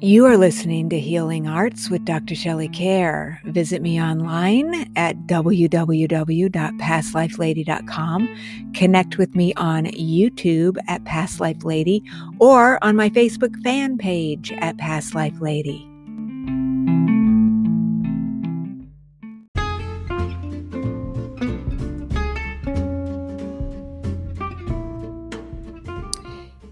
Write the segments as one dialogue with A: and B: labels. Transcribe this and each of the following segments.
A: You are listening to Healing Arts with Dr. Shelley Kaehr. Visit me online at www.pastlifelady.com. Connect with me on YouTube at Past Life Lady or on my Facebook fan page at Past Life Lady.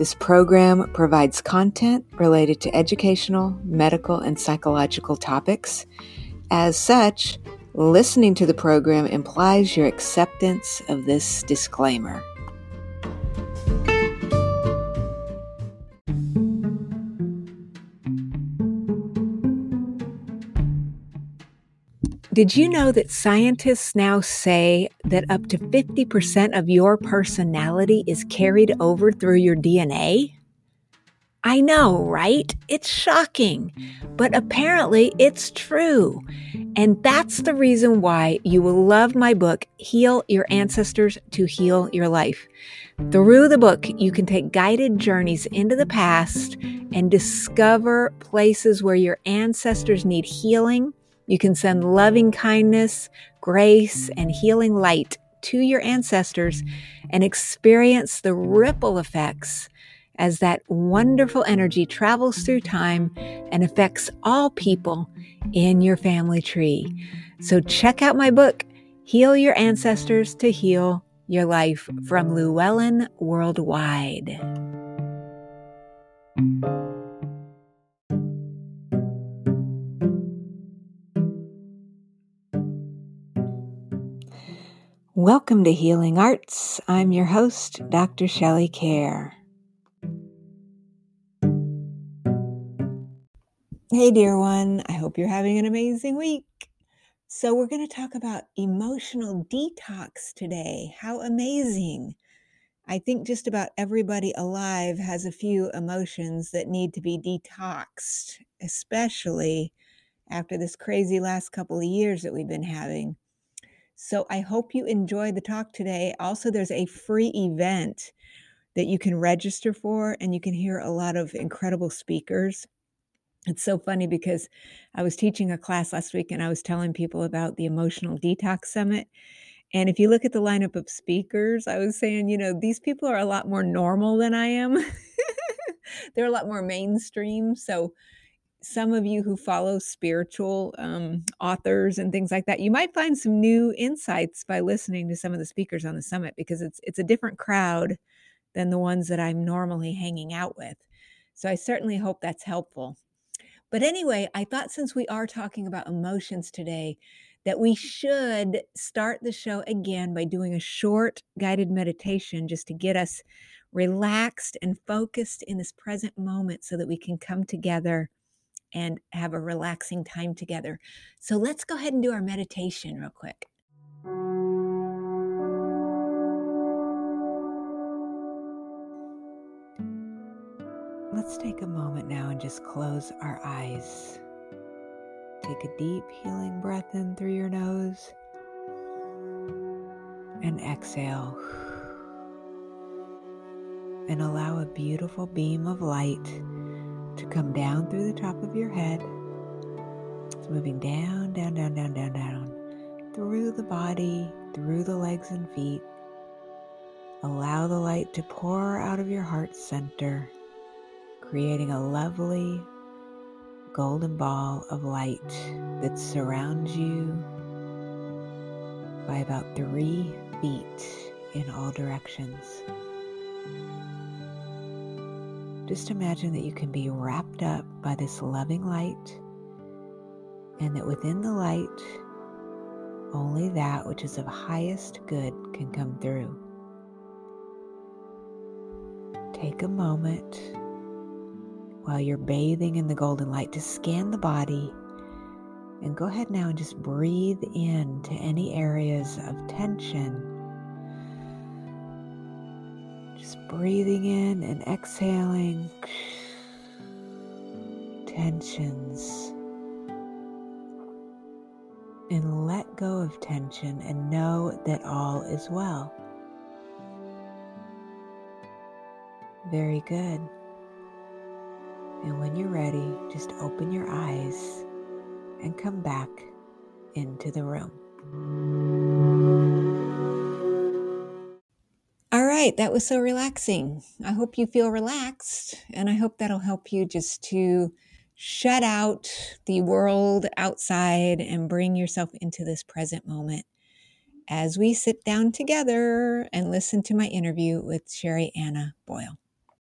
A: This program provides content related to educational, medical, and psychological topics. As such, listening to the program implies your acceptance of this disclaimer. Did you know that scientists now say that up to 50% of your personality is carried over through your DNA? I know, right? It's shocking, but apparently it's true. And that's the reason why you will love my book, Heal Your Ancestors to Heal Your Life. Through the book, you can take guided journeys into the past and discover places where your ancestors need healing you can send loving kindness, grace, and healing light to your ancestors and experience the ripple effects as that wonderful energy travels through time and affects all people in your family tree. So check out my book, Heal Your Ancestors to Heal Your Life from Llewellyn Worldwide. Welcome to Healing Arts. I'm your host, Dr. Shelley Kaehr. Hey, dear one. I hope you're having an amazing week. So, we're going to talk about emotional detox today. How amazing! I think just about everybody alive has a few emotions that need to be detoxed, especially after this crazy last couple of years that we've been having. So I hope you enjoy the talk today. Also, there's a free event that you can register for, and you can hear a lot of incredible speakers. It's so funny because I was teaching a class last week and I was telling people about the Emotional Detox Summit. And if you look at the lineup of speakers, I was saying, you know, these people are a lot more normal than I am. They're a lot more mainstream. So some of you who follow spiritual um, authors and things like that, you might find some new insights by listening to some of the speakers on the summit because it's it's a different crowd than the ones that I'm normally hanging out with. So I certainly hope that's helpful. But anyway, I thought since we are talking about emotions today, that we should start the show again by doing a short guided meditation just to get us relaxed and focused in this present moment so that we can come together and have a relaxing time together. So let's go ahead and do our meditation real quick. Let's take a moment now and just close our eyes. Take a deep healing breath in through your nose and exhale. And allow a beautiful beam of light to come down through the top of your head. It's moving down, down, down, down, down, down, through the body, through the legs and feet. Allow the light to pour out of your heart center, creating a lovely golden ball of light that surrounds you by about three feet in all directions. Just imagine that you can be wrapped up by this loving light, and that within the light, only that which is of highest good can come through. Take a moment while you're bathing in the golden light to scan the body And go ahead now and just breathe in to any areas of tension. Just breathing in and exhaling tensions. And let go of tension and know that all is well. Very good. And when you're ready, just open your eyes and come back into the room. Right, that was so relaxing. I hope you feel relaxed, and I hope that'll help you just to shut out the world outside and bring yourself into this present moment as we sit down together and listen to my interview with Sherianna Boyle.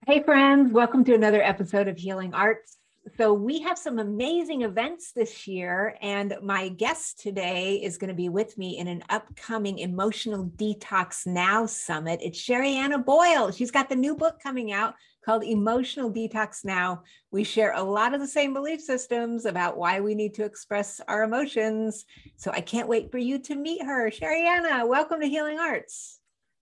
A: Hey, friends, welcome to another episode of Healing Arts. So, we have some amazing events this year, and my guest today is going to be with me in an upcoming Emotional Detox Now Summit. It's Sherianna Boyle. She's got the new book coming out called Emotional Detox Now. We share a lot of the same belief systems about why we need to express our emotions. So, I can't wait for you to meet her. Sherianna, welcome to Healing Arts.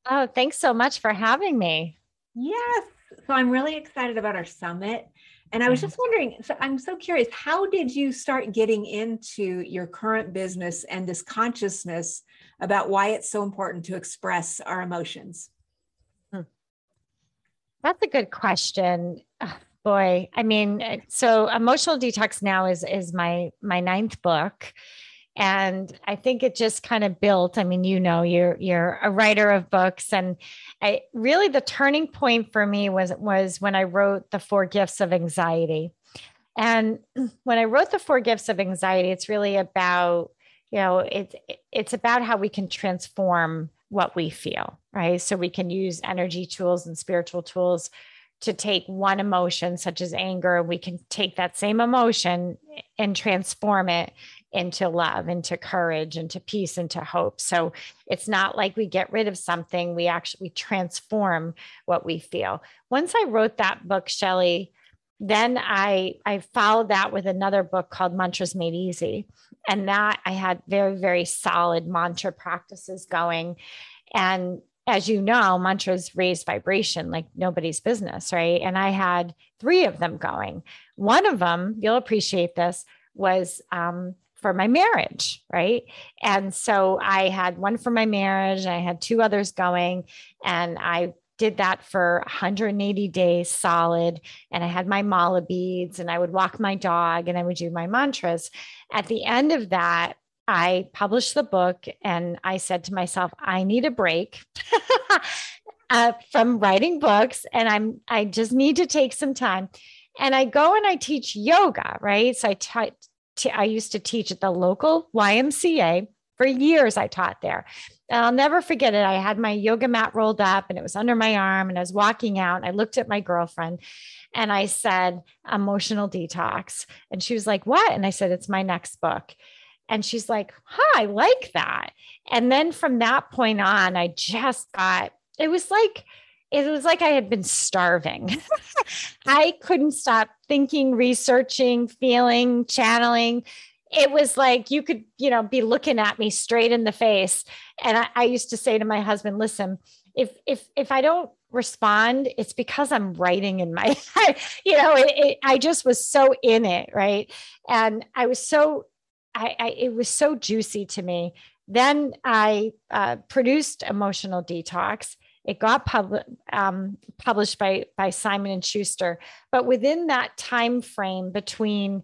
B: Oh, thanks so much for having me.
A: Yes, so I'm really excited about our summit. And I was just wondering, so I'm so curious, how did you start getting into your current business and this consciousness about why it's so important to express our emotions?
B: Hmm. That's a good question. Oh, boy, I mean, uh, so emotional detox now is is my my ninth book and i think it just kind of built i mean you know you're you're a writer of books. And i really the turning point for me was was when i wrote the four gifts of anxiety. And when i wrote the four gifts of anxiety it's really about you know it's it's about how we can transform what we feel right? So we can use energy tools and spiritual tools to take one emotion such as anger and we can take that same emotion and transform it into love, into courage, into peace, into hope. So it's not like we get rid of something, we actually transform what we feel. Once I wrote that book, Shelley, then I I followed that with another book called Mantras Made Easy. And that I had very, very solid mantra practices going. And as you know, mantras raise vibration like nobody's business, right? And I had three of them going. One of them, you'll appreciate this, was um, for my marriage, right? And so I had one for my marriage, and I had two others going, and I did that for 180 days solid. And I had my mala beads, and I would walk my dog, and I would do my mantras. At the end of that, I published the book, and I said to myself, I need a break. uh, from writing books and I'm I just need to take some time and I go and I teach yoga, right? So I t- t- I used to teach at the local YMCA. For years, I taught there. And I'll never forget it. I had my yoga mat rolled up and it was under my arm, and I was walking out. And I looked at my girlfriend and I said, Emotional detox. And she was like, What? And I said, It's my next book. And she's like, Huh, I like that. And then from that point on, I just got, it was like, it was like I had been starving. I couldn't stop thinking, researching, feeling, channeling. It was like you could, you know, be looking at me straight in the face. And I, I used to say to my husband, listen, if if if I don't respond, it's because I'm writing in my, you know, it, it, I just was so in it, right? And I was so, I, I it was so juicy to me. Then I uh, produced Emotional Detox it got pub- um, published by by Simon and Schuster, but within that time frame between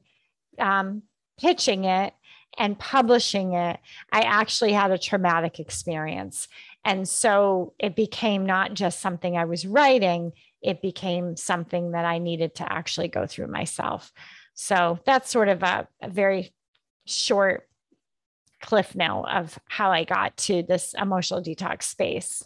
B: um, pitching it and publishing it, I actually had a traumatic experience, and so it became not just something I was writing; it became something that I needed to actually go through myself. So that's sort of a, a very short cliff now of how I got to this emotional detox space.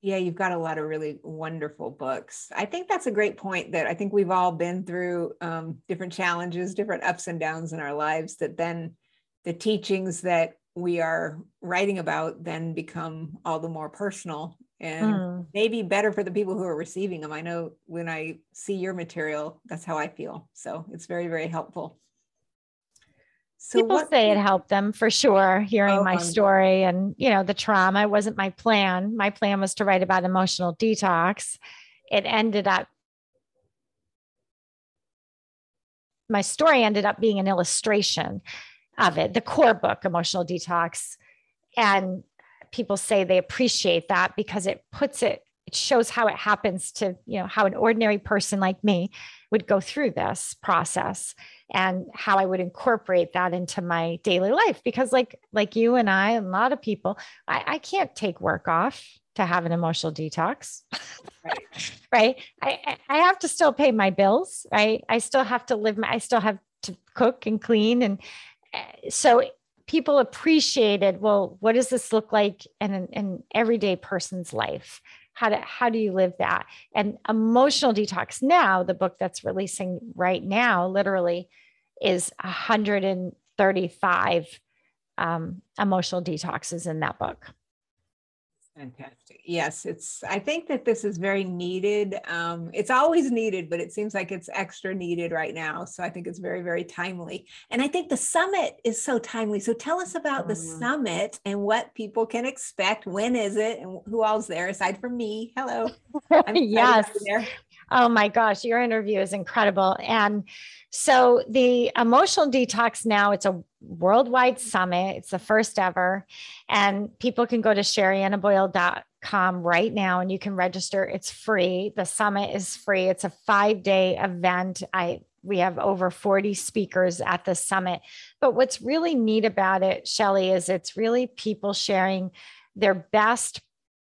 A: Yeah, you've got a lot of really wonderful books. I think that's a great point that I think we've all been through um, different challenges, different ups and downs in our lives, that then the teachings that we are writing about then become all the more personal and mm. maybe better for the people who are receiving them. I know when I see your material, that's how I feel. So it's very, very helpful.
B: So people say it helped them for sure, hearing oh, my story and you know the trauma. It wasn't my plan. My plan was to write about emotional detox. It ended up my story ended up being an illustration of it, the core book, Emotional Detox. And people say they appreciate that because it puts it, it shows how it happens to, you know, how an ordinary person like me would go through this process and how I would incorporate that into my daily life. Because like, like you and I, and a lot of people, I, I can't take work off to have an emotional detox. Right. right. I, I have to still pay my bills. Right. I still have to live my, I still have to cook and clean. And eh, so people appreciated, well, what does this look like in an, an everyday person's life? How do, how do you live that? And emotional detox now, the book that's releasing right now, literally is 135 um, emotional detoxes in that book.
A: Fantastic. Yes, it's. I think that this is very needed. Um, it's always needed, but it seems like it's extra needed right now. So I think it's very, very timely. And I think the summit is so timely. So tell us about the mm-hmm. summit and what people can expect. When is it, and who all's there aside from me? Hello.
B: yes. Oh my gosh, your interview is incredible. And so the emotional detox now, it's a worldwide summit. It's the first ever. And people can go to sheriannaboyle.com right now and you can register. It's free. The summit is free. It's a five-day event. I we have over 40 speakers at the summit. But what's really neat about it, Shelley, is it's really people sharing their best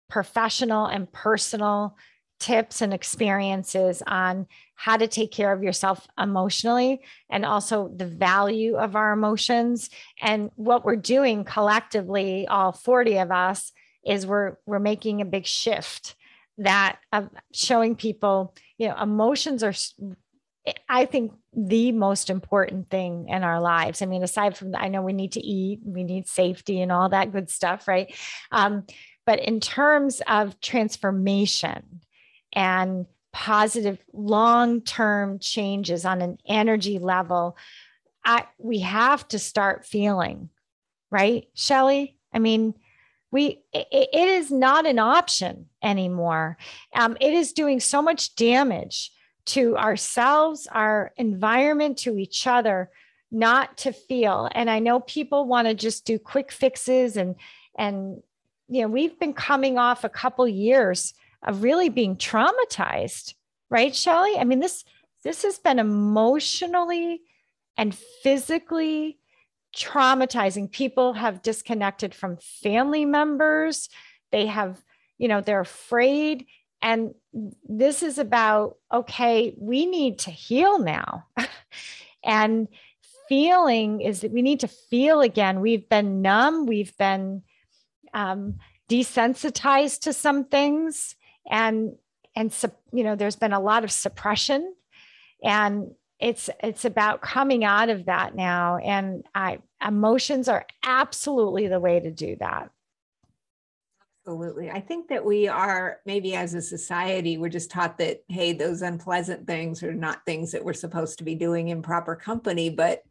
B: professional and personal tips and experiences on how to take care of yourself emotionally and also the value of our emotions. And what we're doing collectively all 40 of us is we're we're making a big shift that of showing people you know emotions are i think the most important thing in our lives. I mean aside from i know we need to eat we need safety and all that good stuff right? Um, but in terms of transformation and positive long-term changes on an energy level I, we have to start feeling right shelley i mean we it, it is not an option anymore. Um, it is doing so much damage to ourselves our environment to each other not to feel. And i know people want to just do quick fixes and and you know we've been coming off a couple years of really being traumatized, right, Shelley? I mean, this this has been emotionally and physically traumatizing. People have disconnected from family members. They have, you know, they're afraid. And this is about, okay, we need to heal now. and feeling is that we need to feel again. We've been numb, we've been um, desensitized to some things and and you know there's been a lot of suppression. And it's it's about coming out of that now. And i emotions are absolutely the way to do that.
A: Absolutely. I think that we are maybe as a society we're just taught that hey those unpleasant things are not things that we're supposed to be doing in proper company but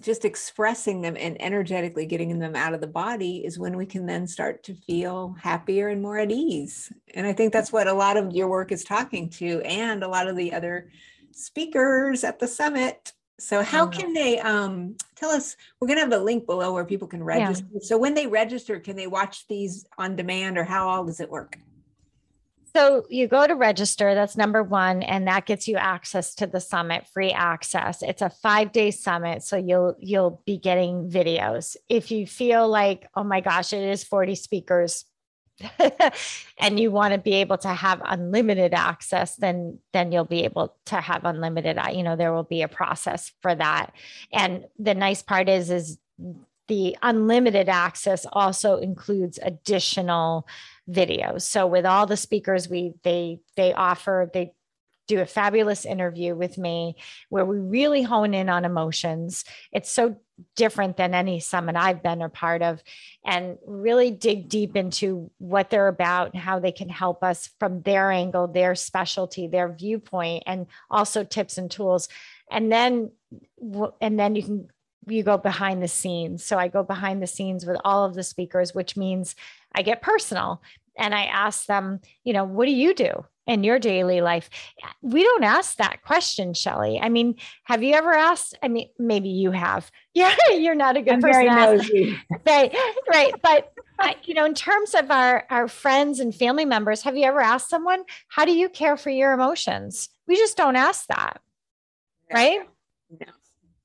A: just expressing them and energetically getting them out of the body is when we can then start to feel happier and more at ease. And I think that's what a lot of your work is talking to, and a lot of the other speakers at the summit. So, how mm. can they um, tell us? We're going to have a link below where people can register. Yeah. So, when they register, can they watch these on demand, or how all does it work?
B: So you go to register, that's number one, and that gets you access to the summit, free access. It's a five-day summit. So you'll you'll be getting videos. If you feel like, oh my gosh, it is 40 speakers. and you want to be able to have unlimited access then then you'll be able to have unlimited uh, you know there will be a process for that and the nice part is is the unlimited access also includes additional videos. So with all the speakers, we they they offer they do a fabulous interview with me where we really hone in on emotions. It's so different than any summit I've been a part of, and really dig deep into what they're about and how they can help us from their angle, their specialty, their viewpoint, and also tips and tools. And then, and then you can you go behind the scenes. So I go behind the scenes with all of the speakers, which means I get personal and I ask them, you know, what do you do in your daily life? We don't ask that question, Shelley. I mean, have you ever asked? I mean, maybe you have. Yeah, you're not a good I'm person. Very nosy. right, right. But you know, in terms of our our friends and family members, have you ever asked someone, "How do you care for your emotions?" We just don't ask that, right? No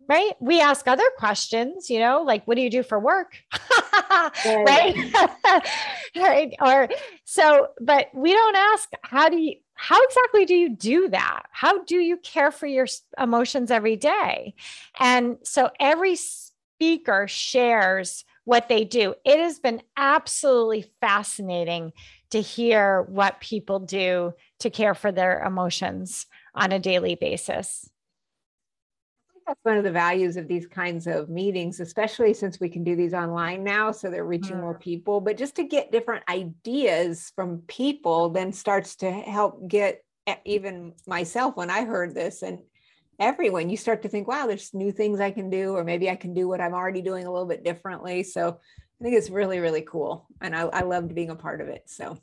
B: right? We ask other questions, you know, like what do you do for work? right? right? Or so, but we don't ask how do you how exactly do you do that? How do you care for your emotions every day? And so every speaker shares what they do. It has been absolutely fascinating to hear what people do to care for their emotions on a daily basis
A: that's one of the values of these kinds of meetings, especially since we can do these online now. So they're reaching more mm. people, but just to get different ideas from people then starts to help get even myself when I heard this and everyone, you start to think, wow, there's new things I can do, or maybe I can do what I'm already doing a little bit differently. So I think it's really, really cool. And I, I loved being a part of it. So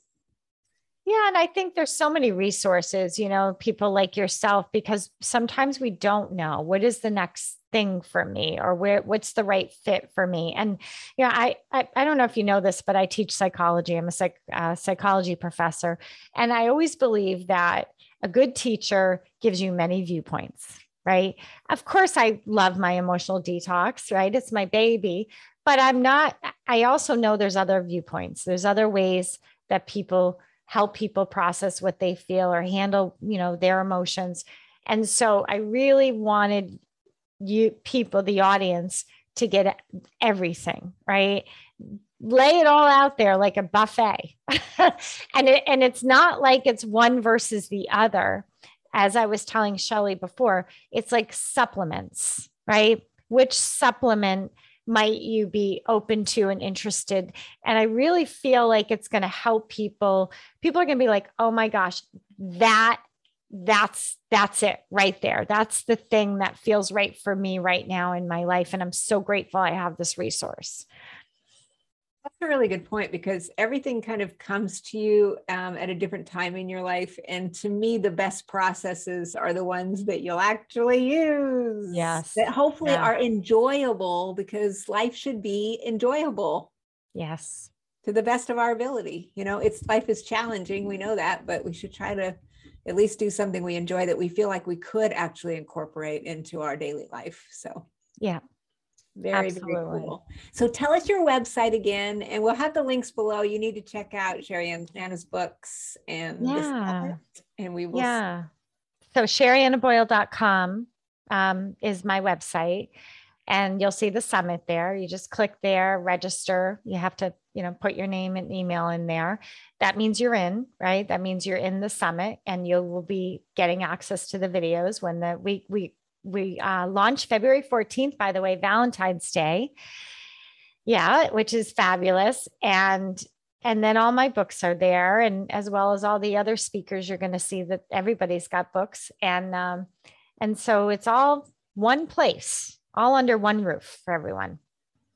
B: yeah, and I think there's so many resources, you know, people like yourself, because sometimes we don't know what is the next thing for me or where what's the right fit for me. And you know, I I, I don't know if you know this, but I teach psychology. I'm a psych, uh, psychology professor, and I always believe that a good teacher gives you many viewpoints. Right. Of course, I love my emotional detox, right? It's my baby, but I'm not, I also know there's other viewpoints. There's other ways that people help people process what they feel or handle you know their emotions. And so i really wanted you people the audience to get everything right? Lay it all out there like a buffet. And it, and it's not like it's one versus the other. As i was telling shelley before it's like supplements right? Which supplement might you be open to and interested? And i really feel like it's going to help people people are going to be like oh my gosh that that's that's it right there. That's the thing that feels right for me right now in my life and i'm so grateful i have this resource
A: that's a really good point because everything kind of comes to you um, at a different time in your life. And to me, the best processes are the ones that you'll actually use.
B: Yes.
A: That hopefully yeah. are enjoyable because life should be enjoyable.
B: Yes.
A: To the best of our ability. You know, it's life is challenging. We know that, but we should try to at least do something we enjoy that we feel like we could actually incorporate into our daily life. So,
B: yeah.
A: Very, Absolutely. very cool. So tell us your website again, and we'll have the links below. You need to check out Sherianna's books and
B: yeah.
A: and we will.
B: Yeah. So sheriannaboyle.com um, is my website and you'll see the summit there. You just click there, register. You have to, you know, put your name and email in there. That means you're in, right? That means you're in the summit and you will be getting access to the videos when the we we we uh, launched February 14th, by the way, Valentine's Day. Yeah, which is fabulous. And and then all my books are there, and as well as all the other speakers, you're going to see that everybody's got books, and um, and so it's all one place, all under one roof for everyone.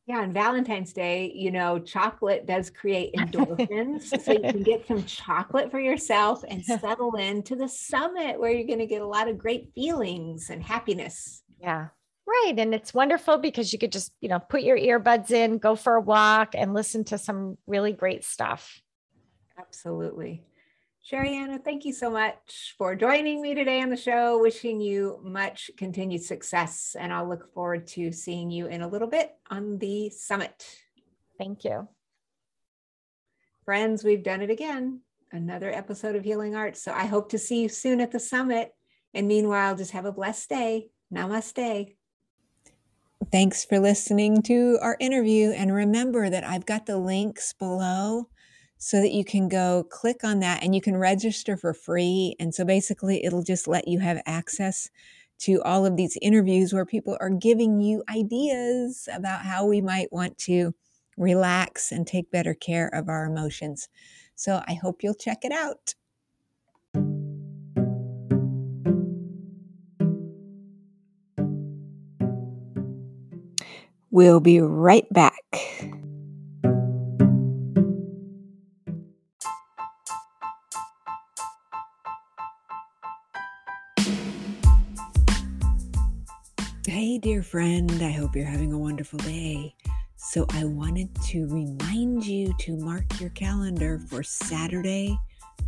A: Yeah, on Valentine's Day, you know, chocolate does create endorphins. so you can get some chocolate for yourself and settle into the summit where you're going to get a lot of great feelings and happiness.
B: Yeah. Right. And it's wonderful because you could just, you know, put your earbuds in, go for a walk, and listen to some really great stuff.
A: Absolutely. Sherianna, thank you so much for joining me today on the show. Wishing you much continued success, and I'll look forward to seeing you in a little bit on the summit.
B: Thank you.
A: Friends, we've done it again. Another episode of Healing Arts. So I hope to see you soon at the summit. And meanwhile, just have a blessed day. Namaste. Thanks for listening to our interview. And remember that I've got the links below so that you can go click on that and you can register for free. And so basically, it'll just let you have access to all of these interviews where people are giving you ideas about how we might want to relax and take better care of our emotions. So I hope you'll check it out. We'll be right back. Dear friend, I hope you're having a wonderful day. So, I wanted to remind you to mark your calendar for Saturday,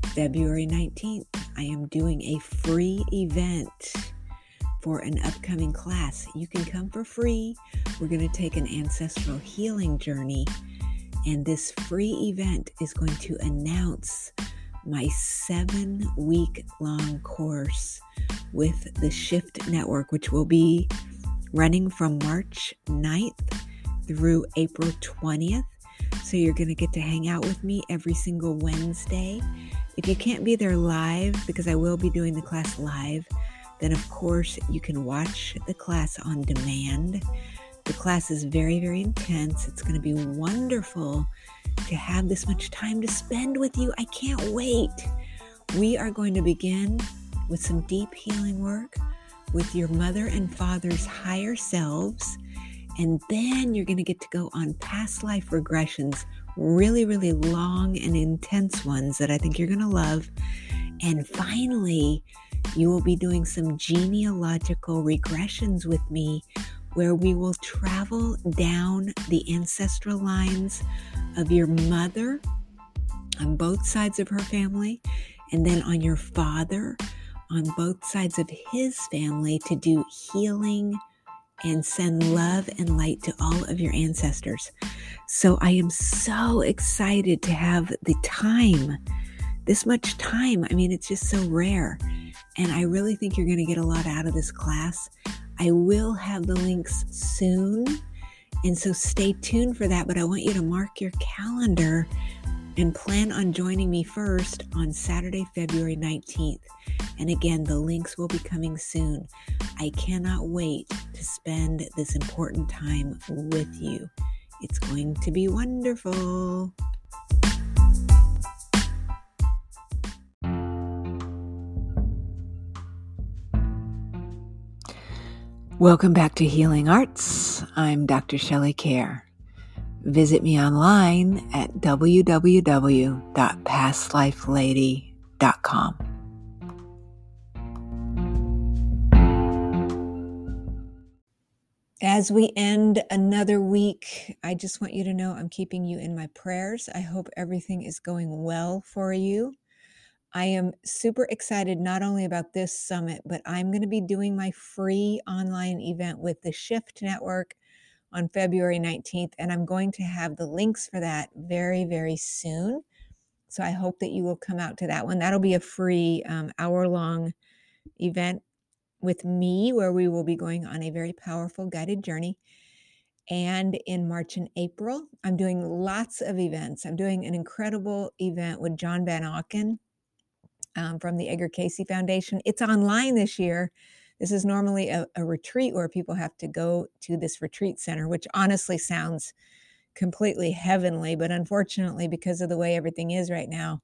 A: February 19th. I am doing a free event for an upcoming class. You can come for free. We're going to take an ancestral healing journey. And this free event is going to announce my seven week long course with the Shift Network, which will be running from March 9th through April 20th. So you're going to get to hang out with me every single Wednesday. If you can't be there live, because I will be doing the class live, then of course you can watch the class on demand. The class is very, very intense. It's going to be wonderful to have this much time to spend with you. I can't wait. We are going to begin with some deep healing work with your mother and father's higher selves. And then you're going to get to go on past life regressions, really, really long and intense ones that I think you're going to love. And finally, you will be doing some genealogical regressions with me where we will travel down the ancestral lines of your mother on both sides of her family, and then on your father on both sides of his family to do healing and send love and light to all of your ancestors. So I am so excited to have the time, this much time. I mean, it's just so rare. And I really think you're going to get a lot out of this class. I will have the links soon. And so stay tuned for that. But I want you to mark your calendar and plan on joining me first on Saturday, February 19th. And again, the links will be coming soon. I cannot wait to spend this important time with you. It's going to be wonderful. Welcome back to Healing Arts. I'm Dr. Shelley Kaehr. Visit me online at www.pastlifelady.com. As we end another week, I just want you to know I'm keeping you in my prayers. I hope everything is going well for you. I am super excited not only about this summit, but I'm going to be doing my free online event with the Shift Network on February 19th, and I'm going to have the links for that very, very soon. So I hope that you will come out to that one. That'll be a free um, hour long event with me where we will be going on a very powerful guided journey. And in March and April, I'm doing lots of events. I'm doing an incredible event with John Van Auken um, from the Edgar Cayce Foundation. It's online this year. This is normally a, a retreat where people have to go to this retreat center, which honestly sounds completely heavenly. But unfortunately, because of the way everything is right now,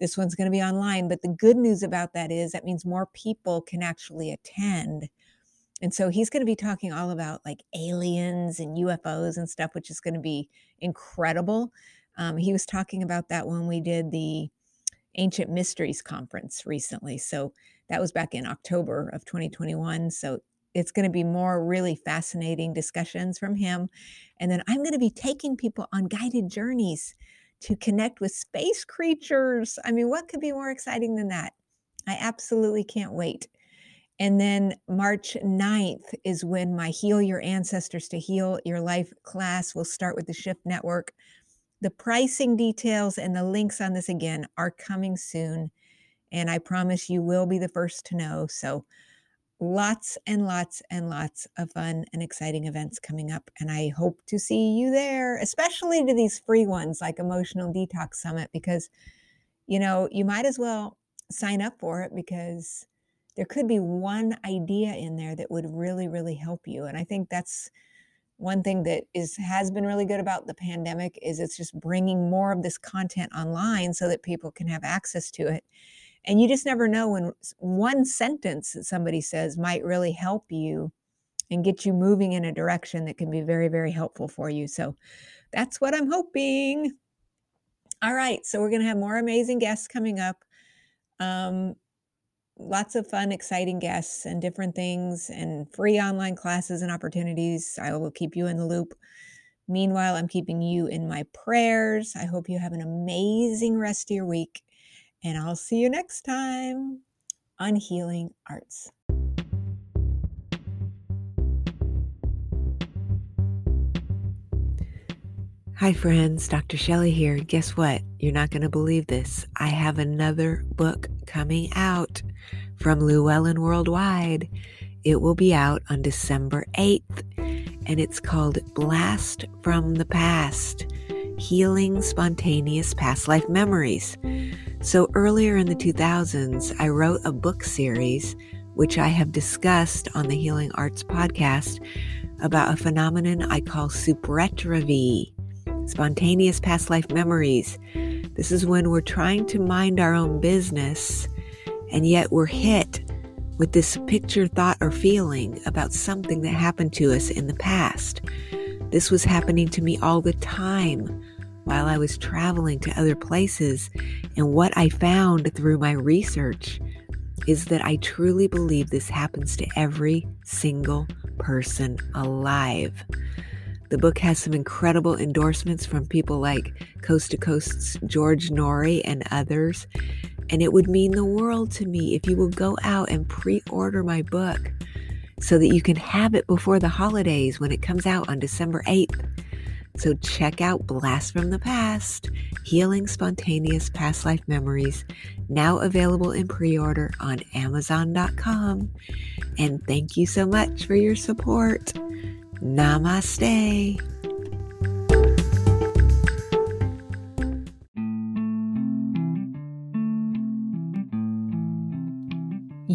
A: this one's going to be online. But the good news about that is that means more people can actually attend. And so he's going to be talking all about like aliens and UFOs and stuff, which is going to be incredible. Um, he was talking about that when we did the Ancient Mysteries Conference recently. So that was back in October of 2021. So it's going to be more really fascinating discussions from him. And then I'm going to be taking people on guided journeys to connect with space creatures. I mean, what could be more exciting than that? I absolutely can't wait. And then March 9th is when my Heal Your Ancestors to Heal Your Life class will start with the Shift Network. The pricing details and the links on this again are coming soon. And I promise you will be the first to know. So, lots and lots and lots of fun and exciting events coming up. And I hope to see you there, especially to these free ones like Emotional Detox Summit, because, you know, you might as well sign up for it because there could be one idea in there that would really, really help you. And I think that's one thing that is has been really good about the pandemic is it's just bringing more of this content online so that people can have access to it and you just never know when one sentence that somebody says might really help you and get you moving in a direction that can be very, very helpful for you. So that's what I'm hoping. All right. So we're going to have more amazing guests coming up. Um, lots of fun, exciting guests and different things and free online classes and opportunities. I will keep you in the loop. Meanwhile, I'm keeping you in my prayers. I hope you have an amazing rest of your week. And I'll see you next time on Healing Arts. Hi, friends. Dr. Shelley here. Guess what? You're not going to believe this. I have another book coming out from Llewellyn Worldwide. It will be out on December 8th, and it's called Blast from the Past Healing Spontaneous Past Life Memories. So, earlier in the 2000s, I wrote a book series, which I have discussed on the Healing Arts podcast, about a phenomenon I call supretravie spontaneous past life memories. This is when we're trying to mind our own business, and yet we're hit with this picture, thought, or feeling about something that happened to us in the past. This was happening to me all the time while I was traveling to other places. And what I found through my research is that I truly believe this happens to every single person alive. The book has some incredible endorsements from people like Coast to Coast's George Noory and others. And it would mean the world to me if you will go out and pre order my book so that you can have it before the holidays when it comes out on December 8th. So check out Blast from the Past Healing Spontaneous Past Life Memories, now available in pre order on Amazon.com. And thank you so much for your support. Namaste.